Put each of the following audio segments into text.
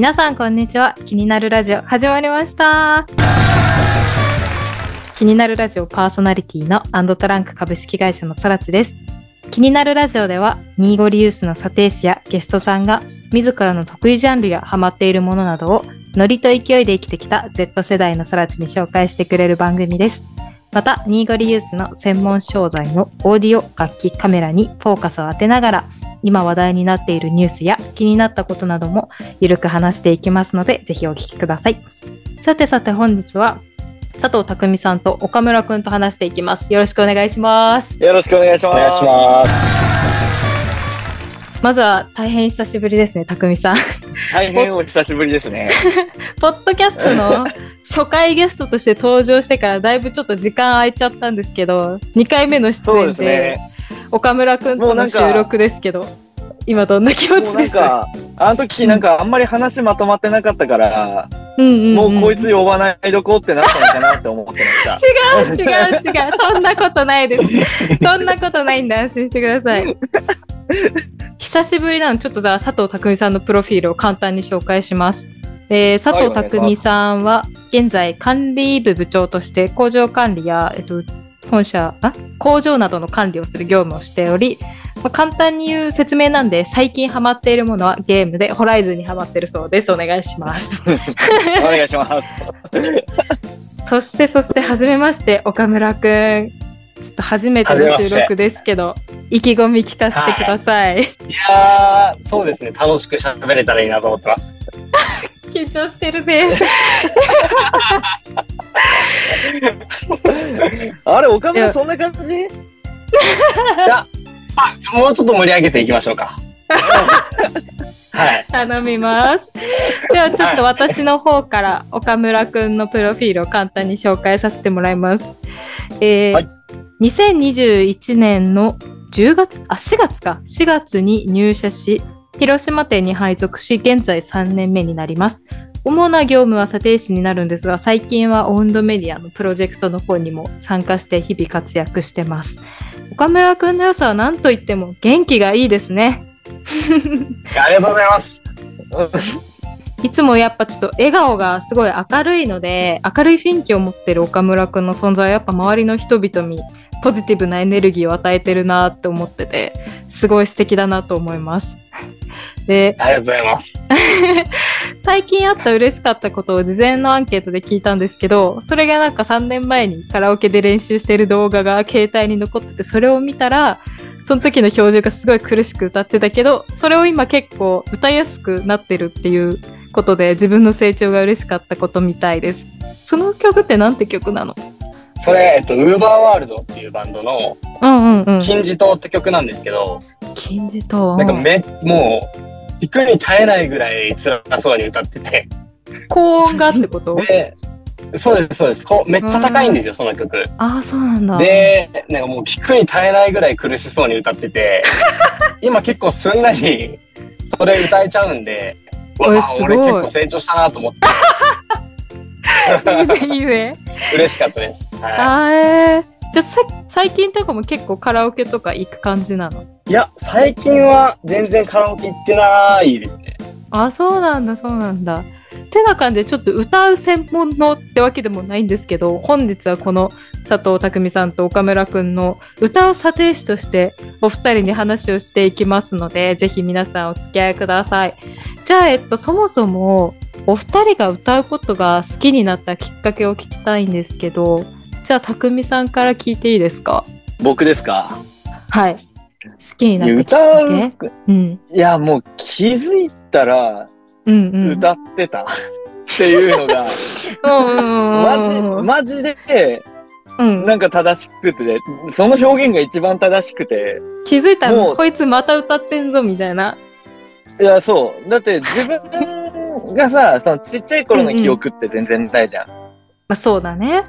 皆さんこんにちは。気になるラジオ始まりました。気になるラジオパーソナリティのアンドトランク株式会社の空知です。気になるラジオではニーゴリユースの査定士やゲストさんが自らの得意ジャンルやハマっているものなどをノリと勢いで生きてきた Z 世代の空知に紹介してくれる番組です。また、ニーゴリユースの専門商材のオーディオ楽器カメラにフォーカスを当てながら今話題になっているニュースや気になったことなどもゆるく話していきますので、ぜひお聞きください。さてさて本日は佐藤匠さんと岡村くんと話していきます。よろしくお願いします。よろしくお願いします。お願いします。まずは大変久しぶりですね、匠さん。大変お久しぶりですね。ポッドキャストの初回ゲストとして登場してからだいぶちょっと時間空いちゃったんですけど、2回目の出そうです演でね。岡村くんとの収録ですけど、今どんな気持ちです？か、あの時なんかあんまり話まとまってなかったから、うんもうこいつ呼ばないどこってなったのかなって思ってました。違う違う違う。そんなことないです。そんなことないんで安心してください。久しぶりなのでちょっとじゃあ佐藤匠さんのプロフィールを簡単に紹介します。えー佐藤匠さんは現在管理部部長として工場管理や、えっと、本社あ工場などの管理をする業務をしており、まあ、簡単に言う説明なんで最近ハマっているものはゲームでホライズンにハマってるそうです。お願いします。お願いします。そしてそして初めまして岡村くんちょっと初めての収録ですけど意気込み聞かせてください、いやー、そうですね。楽しく喋れたらいいなと思ってます。緊張してるね あれ、岡村そんな感じ？いや、さあ、もうちょっと盛り上げていきましょうか。はい。頼みます。ではちょっと私の方から岡村くんのプロフィールを簡単に紹介させてもらいます。えーはい。2021年の10月あ4月か。4月に入社し広島店に配属し現在3年目になります主な業務は査定士になるんですが最近はオウンドメディアのプロジェクトの方にも参加して日々活躍してます岡村くんの良さは何と言っても元気がいいですねありがとうございます。いつもやっぱちょっと笑顔がすごい明るいので明るい雰囲気を持ってる岡村くんの存在はやっぱ周りの人々にポジティブなエネルギーを与えてるなって思っててすごい素敵だなと思います。でありがとうございます。最近あった嬉しかったことを事前のアンケートで聞いたんですけどそれがなんか3年前にカラオケで練習してる動画が携帯に残っててそれを見たらその時の表情がすごい苦しく歌ってたけどそれを今結構歌いやすくなってるっていうことで自分の成長が嬉しかったことみたいです。その曲ってなんて曲なの？それ、えっと、ウーバーワールドっていうバンドの金字塔って曲なんですけど、金字塔。なんかめ、もう、聞くに耐えないぐらい辛そうに歌ってて。高音がってこと？で、そうです、そうです。こうめっちゃ高いんですよ、その曲。ああそうなんだ。で、なんかもう聞くに耐えないぐらい苦しそうに歌ってて、今結構すんなりそれ歌えちゃうんで、うわおいすごい。俺結構成長したなと思って。いいねいいね。嬉しかったです。はあーえーじゃあさ最近とかも結構カラオケとか行く感じなの？い、いや、最近は全然カラオケ行ってないですね。あ、そうなんだ、そうなんだ。てな感じで、ちょっと歌う専門のってわけでもないんですけど、本日はこの佐藤匠さんと岡村くんの歌う査定士としてお二人に話をしていきますので、ぜひ皆さんお付き合いください。じゃあ、えっと、そもそもお二人が歌うことが好きになったきっかけを聞きたいんですけど、じゃあ、匠さんから聞いていいですか？僕ですか？はい。好きになったきっ歌かう？け、うん。いや、もう気づいたらうんうん。歌ってたっていうのが、うんうんマジ、マジで、うん、なんか正しくて、その表現が一番正しくて、気づいたらこいつまた歌ってんぞみたいな。いや、そう。だって自分がさ、そのちっちゃい頃の記憶って全然ないじゃん。まあそうだね。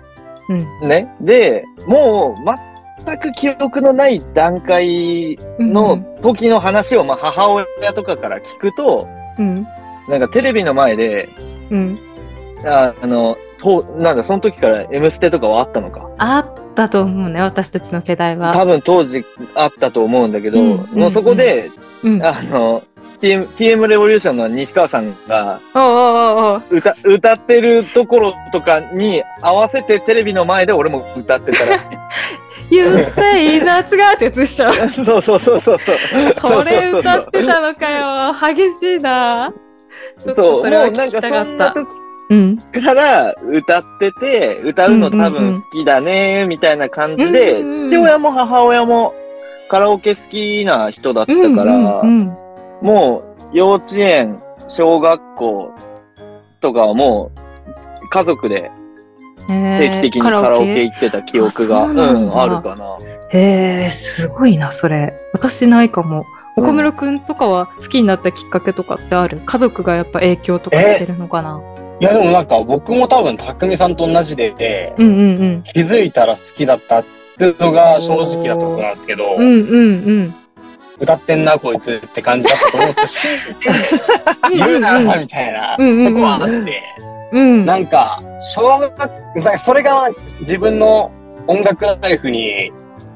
うん。ね。で、もう全く記憶のない段階の時の話を、まあ母親とかから聞くと、うん。なんかテレビの前で、うん。ああの、と、なんだ、その時から M ステとかはあったのか？あったと思うね、私たちの世代は。多分当時あったと思うんだけど、うんもうそこで、うん。あの、TM, TM レボリューションの西川さんが歌歌ってるところとかに合わせてテレビの前で俺も歌ってたらしい。You say 夏がってやつでしょ。そうそうそうそうそう。それ歌ってたのかよ。激しいな。ちょっそう、とそれはもうなんか聞きたかった。うん。から歌ってて、歌うの多分好きだね、みたいな感じうんうんでう、ん父親も母親もカラオケ好きな人だったうんから、うんもう幼稚園、小学校とかはもう家族でうん定期的にカラオケ行ってた記憶が、うなんあるかな。へえ、すごいな、それ。私ないかも。岡村くんとかは好きになったきっかけとかってある？家族がやっぱ影響とかしてるのかな、いやでもなんか僕も多分匠さんと同じで、うんうんうん。気づいたら好きだったっていうのが正直なところなんですけど、うんうんうん。歌ってんなこいつって感じだったと思うんですけど、言うなみたいなとこはあって、うん。なんか、小学、かそれが自分の音楽ライフに、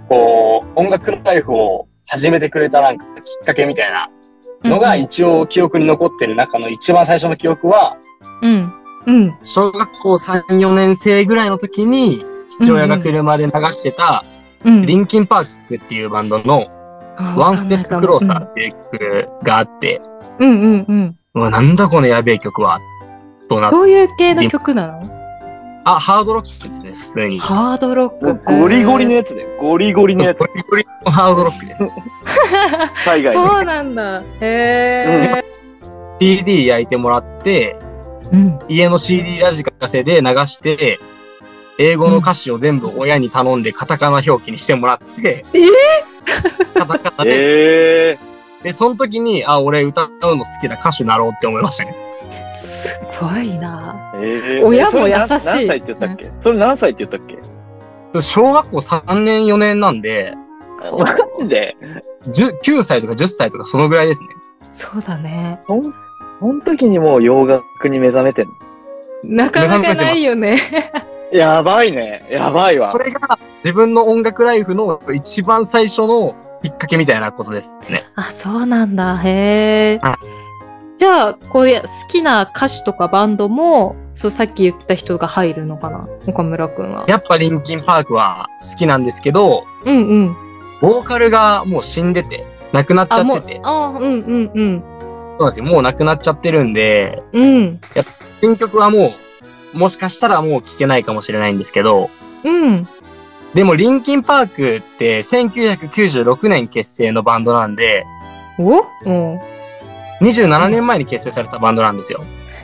こう、音楽ライフを始めてくれたなんかきっかけみたいなのが一応記憶に残ってる中の一番最初の記憶は、うん。うん。小学校3、4年生ぐらいの時に、父親が車で流してた、うん。リンキンパークっていうバンドの、ワンステップクローサーっていう曲があって、うんうんうん。うわ、なんだこのやべえ曲は、となっどういう系の曲なの？あ、ハードロックですね、普通に。ハードロック。ゴリゴリのやつで、ゴリゴリのやつゴ、リゴリのハードロックです。海外そうなんだ。へえ。CD 焼いてもらって、うん。家の CD ラジカセで流して、英語の歌詞を全部親に頼んでカタカナ表記にしてもらって、えカタカナで、えで、その時に、あ、俺歌うの好きだ、歌手になろうって思いましたね。すごいな。ー、えー、親も優しい何歳って言ったっけ？それ何歳って言ったっけ？小学校3年4年なんで、マジで？10 9歳とか10歳とかそのぐらいですね。そうだね。そん、その時にもう洋楽に目覚めてんなかなかないよね。のやばいね。やばいわこ。れが自分の音楽ライフの一番最初のきっかけみたいなことですね。あ、そうなんだ。へえはい。じゃあ、こういう好きな歌手とかバンドも、そう、さっき言ってた人が入るのかな？岡村くんは。やっぱリンキンパークは好きなんですけど、うんうん。ボーカルがもう死んでて、亡くなっちゃってて、、あ、うんうんうん。そうなんですよ。もう亡くなっちゃってるんで、うん。新曲はもう、もしかしたらもう聴けないかもしれないんですけど、うん。でもリンキンパークって1996年結成のバンドなんで、お？うん。27年前に結成されたバンドなんですよ。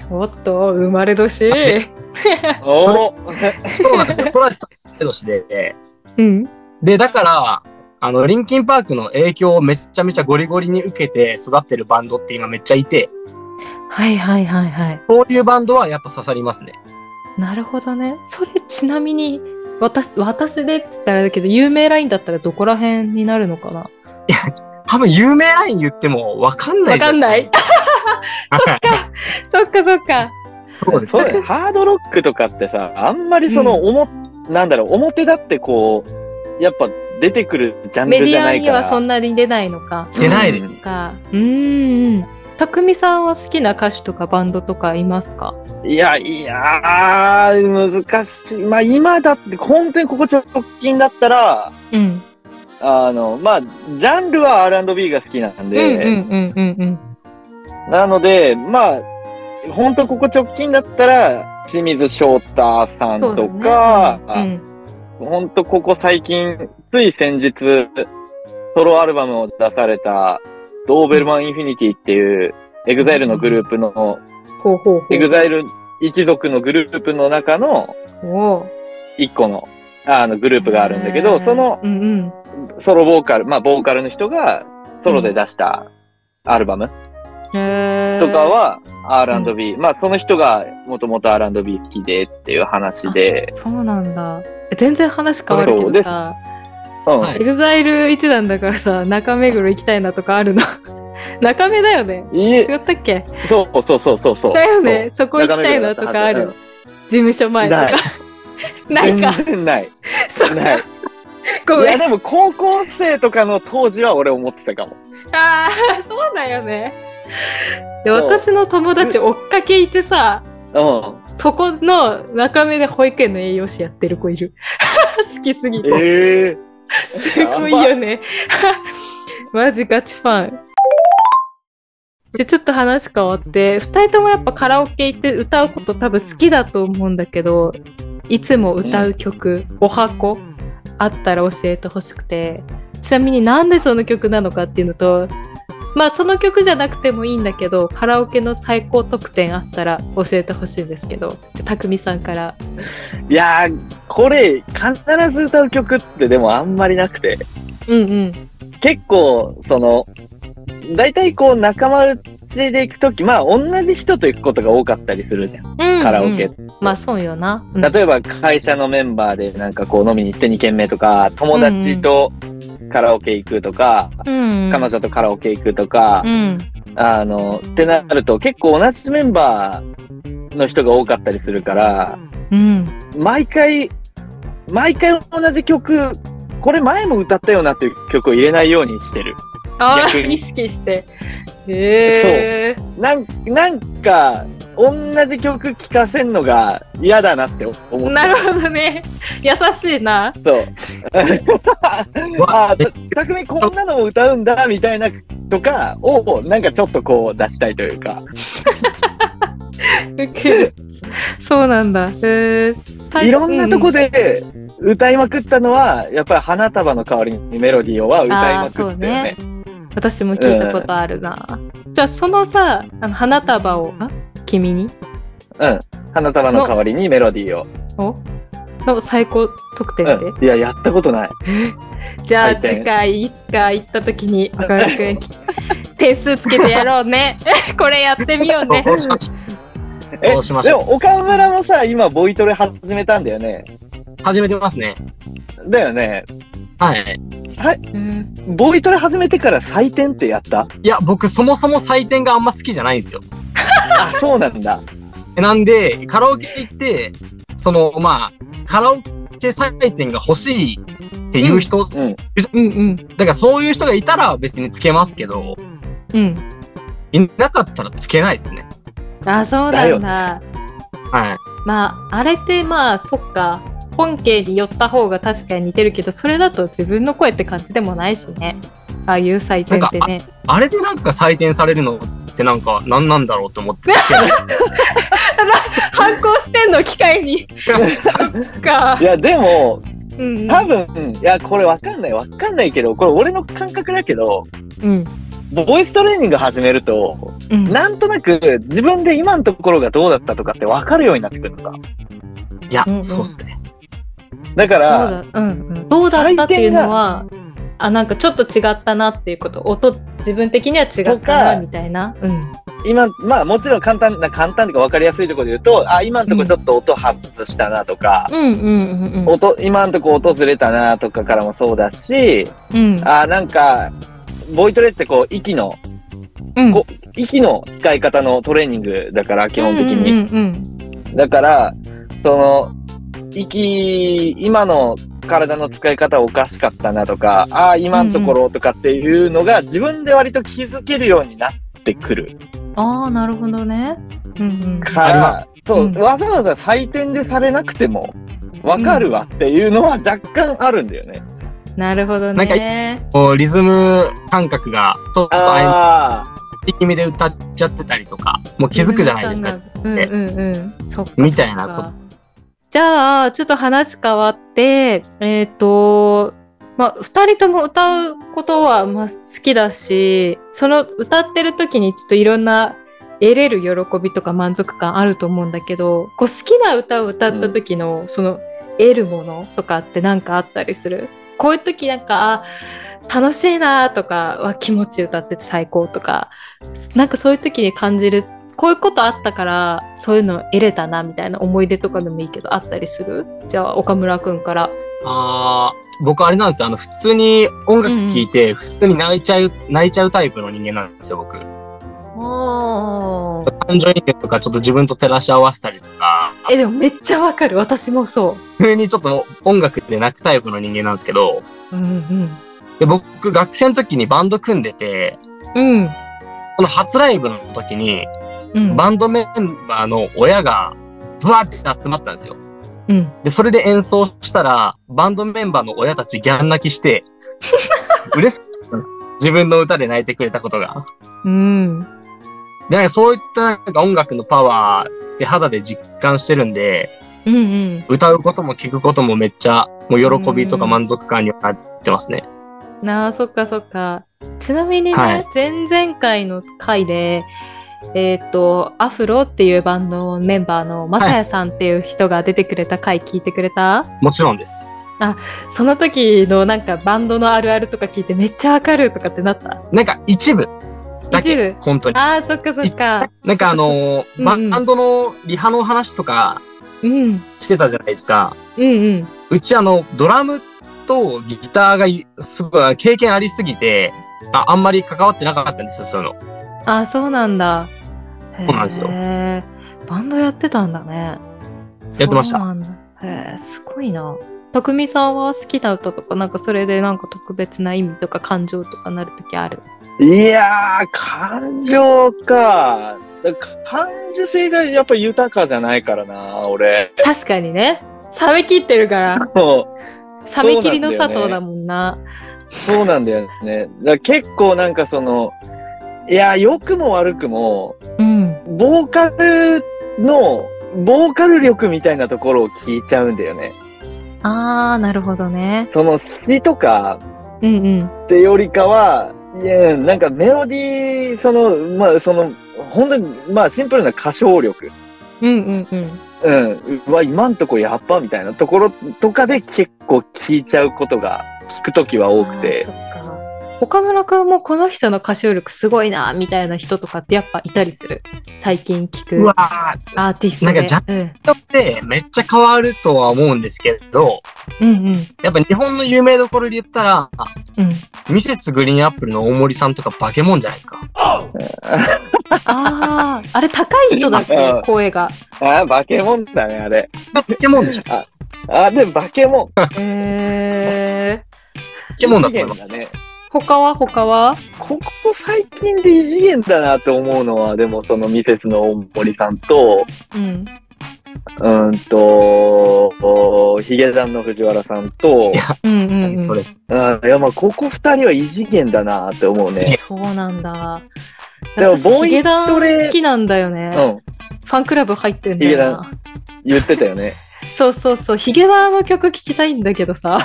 おっと、生まれ年。おおそうなんですよ。それはちょっと年で。うん。で、だから、あの、リンキンパークの影響をめっちゃめちゃゴリゴリに受けて育ってるバンドって今めっちゃいて、はいはいはいはい。そういうバンドはやっぱ刺さりますね。なるほどね。それちなみに、私、私でって言ったらだけど、有名ラインだったらどこら辺になるのかな？多分有名ライン言ってもわかんないわかんない。はいそっかそっか。そうですね。ハードロックとかってさ、あんまりその、おも、なんだろう、表だってこう、やっぱ出てくるジャンメディアルじゃないから。にはそんなに出ないのか。出ないですそうか。うーん。たくみさんは好きな歌手とかバンドとかいますか？いや、いやー、難しい。まあ今だって、本当にここ直近だったら、うん。あの、まあ、ジャンルは R&B が好きなんうんで、うんうんうんうん。なので、まあ、本当ここ直近だったら、清水翔太さんとか、うん本当ここ最近、つい先日、ソロアルバムを出された、ドーベルマンインフィニティっていう、エグザイルのグループの、ほうほうほう。エグザイル一族のグループの中のお一個の、あの、グループがあるんだけど、そのうんうん。ソロボーカル、まあ、ボーカルの人が、ソロで出したアルバムへー。とかは R&B、まあ、その人がもともと R&B 好きでっていう話で。あ、そうなんだ。え全然話変わるけどさ、 EXILE 一団だからさ、中目黒行きたいなとかあるの？中目だよね違ったっけ？そうそうそうそうそう。だよねそこ行きたいなとかある中事務所前とか。ない か。全然ない。そうない。いや、ごめん。でも高校生とかの当時は俺思ってたかも。ああ、そうだよね。で私の友達追っかけいてさ、うん。そこの中目で保育園の栄養士やってる子いる。好きすぎて。ええすごいよね。マジガチファン。で、ちょっと話変わって、二人ともやっぱカラオケ行って歌うこと多分好きだと思うんだけど、いつも歌う曲、お箱あったら教えてほしくて、ちなみになんでその曲なのかっていうのと、まあその曲じゃなくてもいいんだけど、カラオケの最高得点あったら教えてほしいんですけど、じゃあたくみさんから。いやー、これ、必ず歌う曲ってでもあんまりなくて、うんうん。結構、その、大体こう仲間内で行くとき、まあ同じ人と行くことが多かったりするじゃん、うんうんカラオケ。まあそうよな。うん例えば会社のメンバーでなんかこう飲みに行って2軒目とか、友達とカラオケ行くとか、うん彼女とカラオケ行くとか、うん。あの、ってなると結構同じメンバーの人が多かったりするから、うん。毎回、毎回同じ曲、これ前も歌ったよなっていう曲を入れないようにしてる。あ意識して。へえ。なんなんか、同じ曲聴かせんのが嫌だなって思って。なるほどね。優しいな。そう。わあ、たくみこんなのも歌うんだ、みたいなとかを、なんかちょっとこう出したいというか。そうなんだ。へえ。いろんなとこで歌いまくったのは、やっぱり花束の代わりにメロディーをは歌いまくったよね。私も聞いたことあるな。じゃあそのさ、あの花束を、あ君に？うん。花束の代わりにメロディーを。お？の最高得点で、うん。いや、やったことない。じゃあ次回いつか行った時に岡村くん点数つけてやろうね。これやってみようね。どうしましえどうしましょう？でも、岡村もさ、今、ボイトレ始めたんだよね。始めてますね。だよね。はい。うんボイトレ始めてから採点ってやった？いや、僕そもそも採点があんま好きじゃないんですよ。あ、そうなんだ。なんで、カラオケ行って、その、まあ、カラオケ採点が欲しいっていう人、うん。うんうんだからそういう人がいたら別につけますけど、うん。いなかったらつけないですね。あ、そうだよなんだ。はい。まあ、あれってまあ、そっか。本家に寄った方が確かに似てるけど、それだと自分の声って感じでもないしね。ああいう採点ってね。あれでなんか採点されるのってなんか何なんだろうと思って。反抗してんの機会に。い。や、でも、うんうん。多分、いや、これわかんない、わかんないけど、これ俺の感覚だけど、うん。ボイストレーニング始めると、うん。なんとなく自分で今のところがどうだったとかってわかるようになってくるのさ。いやうんう、んそうっすね。だかどうら、だ,、うんうん、どうだったっていうのはあなんかちょっと違ったなっていうこと。音自分的には違ったなみたいな。うん。今、まあもちろん簡単な、簡単というか分かりやすいところで言うと、あ、今のところちょっと音外したなとか、うんうんうんうん。音、今のところ音ずれたなとかからもそうだし、うん。あ、なんか、ボイトレってこう、息の、うん。こ息の使い方のトレーニングだから、基本的に。うんうん。だから、その、息、今の体の使い方おかしかったなとか、ああ、今のところとかっていうのが自分で割と気づけるようになってくるうん、ああなるほどね。うんうんから、そう、うんわざわざ採点でされなくても、わかるわっていうのは若干あるんだよね。なるほどなんかね。こうリズム感覚が、ちょっとああい気味で歌っちゃってたりとか、もう気づくじゃないですか。うんうんうん。そっかみたいなことじゃあちょっと話変わってえっ、とまあ2人とも歌うことはまあ好きだしその歌ってる時にちょっといろんな得れる喜びとか満足感あると思うんだけどこう好きな歌を歌った時の、その得るものとかって何かあったりする？こういう時なんかあ楽しいなとかは気持ち歌ってて最高とかなんかそういう時に感じるこういうことあったからそういうの得れたなみたいな思い出とかでもいいけどあったりする？じゃあ岡村くんから。あー僕あれなんですよ。あの、普通に音楽聴いて、普通に泣いちゃう、泣いちゃうタイプの人間なんですよ、僕。感情移入とかちょっと自分と照らし合わせたりとか、えでもめっちゃわかる私もそ普通にちょっと音楽で泣くタイプの人間なんですけど、う。うんで僕学生の時にバンド組んでて、うん。うん。この初ライブの時に、うん。バンドメンバーの親が、ブワーって集まったんですよ。うん。で、それで演奏したら、バンドメンバーの親たちギャン泣きして、嬉しかったんです。自分の歌で泣いてくれたことが。うん。で、なんかそういったなんか音楽のパワーで肌で実感してるんで、うんうん。歌うことも聞くこともめっちゃ、もう喜びとか満足感にはなってますね。なあ、そっかそっか。ちなみにね、はい前々回の回で、えっ、と、アフロっていうバンドのメンバーのまさやさんっていう人が出てくれた回聞いてくれた、もちろんです。その時のなんかバンドのあるあるとか聞いてめっちゃわかるとかってなった？なんか一部だけ、一部？本当に。ああ、そっかそっか。なんかあのーバンドのリハの話とかうん。してたじゃないですか。うんうん。うちあの、ドラムとギターがいすごい経験ありすぎて、ああんまり関わってなかったんですよ、そういうの。ああ、そうなんだ。そうなんですよバンドやってたんだね。やってましたへえ、すごいな。たくみさんは好きな歌とか、なんかそれでなんか特別な意味とか感情とかなるときある？いやー、感情か。だ感受性がやっぱ豊かじゃないからな、俺。確かにね。冷め切ってるから、も冷め切りの佐藤だもんな。うそうなんだよね。だ結構なんかその、いや、良くも悪くも、うん。ボーカルの、ボーカル力みたいなところを聞いちゃうんだよね。あー、なるほどね。その詩とかうんうん。ってよりかは、いや、なんかメロディー、その、まあ、その、本当に、まあ、シンプルな歌唱力。うんうんうん。うん。うわ、今んとこやっぱみたいなところとかで結構聞いちゃうことが、聞くときは多くて。岡村くんもこの人の歌唱力すごいな、みたいな人とかってやっぱいたりする？最近聞くうわー、アーティストで。なんかジャうん、人ってめっちゃ変わるとは思うんですけど、うんうん。やっぱ日本の有名どころで言ったら、うん。ミセスグリーンアップルの大森さんとか化け物じゃないですか。ああ、あれ高い人だっうけん声が。あ、化け物だね、あれ。化け物でしょあ、でも化け物。えー、化け物だと思います。ね。他は？他は？ここ最近で異次元だなって思うのは、でもそのミセスの大森さんと、うん。うんと、おヒゲダンの藤原さんとい、やうんうん、うん。そうです。あいやまあここ二人は異次元だなって思うね。そうなんだ。でも私、ボーイヒゲダン好きなんだよね。うん。ファンクラブ入ってんだよヒゲダな。言ってたよね。そうそうそう。ヒゲダンの曲聴きたいんだけどさ。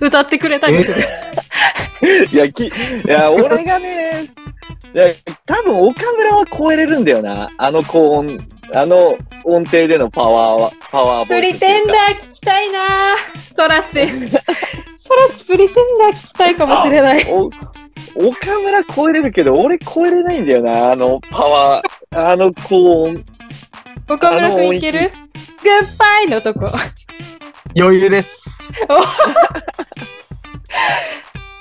歌ってくれたりする。いや、き、いや、俺がね、いや、多分岡村は超えれるんだよな。あの高音、あの音程でのパワーは、パワーボプ。リテンダー聞きたいなソラチ。ソラチプリテンダー聞きたいかもしれない。お岡村超えれるけど、俺超えれないんだよな。あのパワー、あの高音。岡村くんいける？グッバイのとこ。余裕です。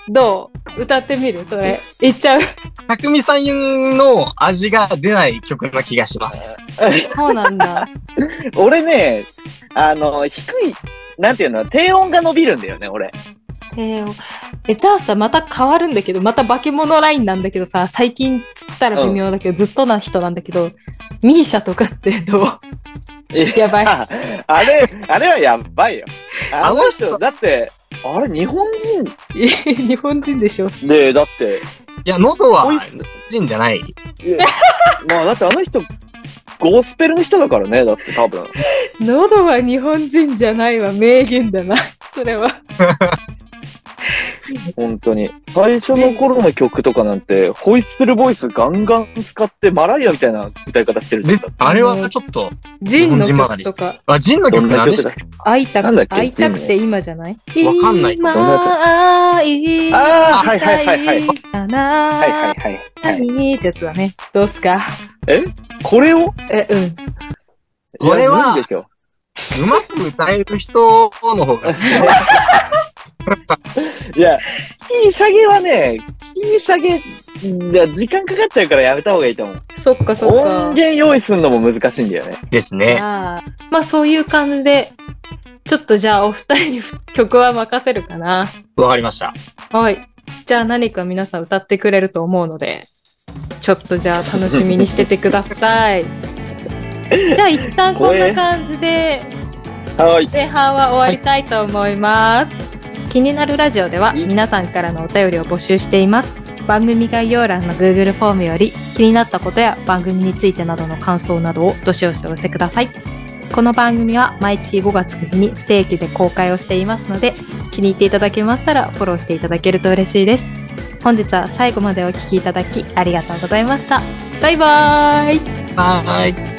どう？歌ってみる？それ。いっちゃう？たくみさんの味が出ない曲な気がします。そうなんだ。俺ね、あの、低い、なんていうの、低音が伸びるんだよね、俺。えーえ、じゃあさ、また変わるんだけど、また化け物ラインなんだけどさ、最近つったら微妙だけど、ずっとな人なんだけど、ミーシャとかってどう？やばい。ああれ、あれはやばいよ。あの人、だって、あれ、日本日本人でしょ。人で、だって、いや、喉はボイ人じゃない。いやまあ、だってあの人、ゴスペルの人だからね、だって多分。喉は日本人じゃないわ、名言だな。それは。本当に。最初の頃の曲とかなんて、ホイッスルボイスガンガン使って、マライアみたいな歌い方してるじゃんで。あれはちょっと、ジンの曲とか、あ、ジンのど曲んなんでしたっ会いたく会いたくて今じゃない？わかんない今会いああ、はいはいはいはい。たなはいはいはい。はい、にってやつだね。どうすか？これを？え、うん。これは。うまく歌える人の方が好き。いや、キー下げはね、キー下げ、時間かかっちゃうからやめた方がいいと思う。そっかそっ音か。源用意するのも難しいんだよね。ですね。あーまあそういう感じで、ちょっとじゃあお二人に曲は任せるかな。わかりました。はい。じゃあ何か皆さん歌ってくれると思うので、ちょっとじゃあ楽しみにしててください。じゃあ一旦こんな感じではい。前半は終わりたいと思います。気になるラジオでは皆さんからのお便りを募集しています。番組概要欄の Google フォームより気になったことや番組についてなどの感想などをどしどしお寄せください。この番組は毎月5月9日に不定期で公開をしていますので気に入っていただけましたらフォローしていただけると嬉しいです。本日は最後までお聞きいただきありがとうございました。バイバーイはーい。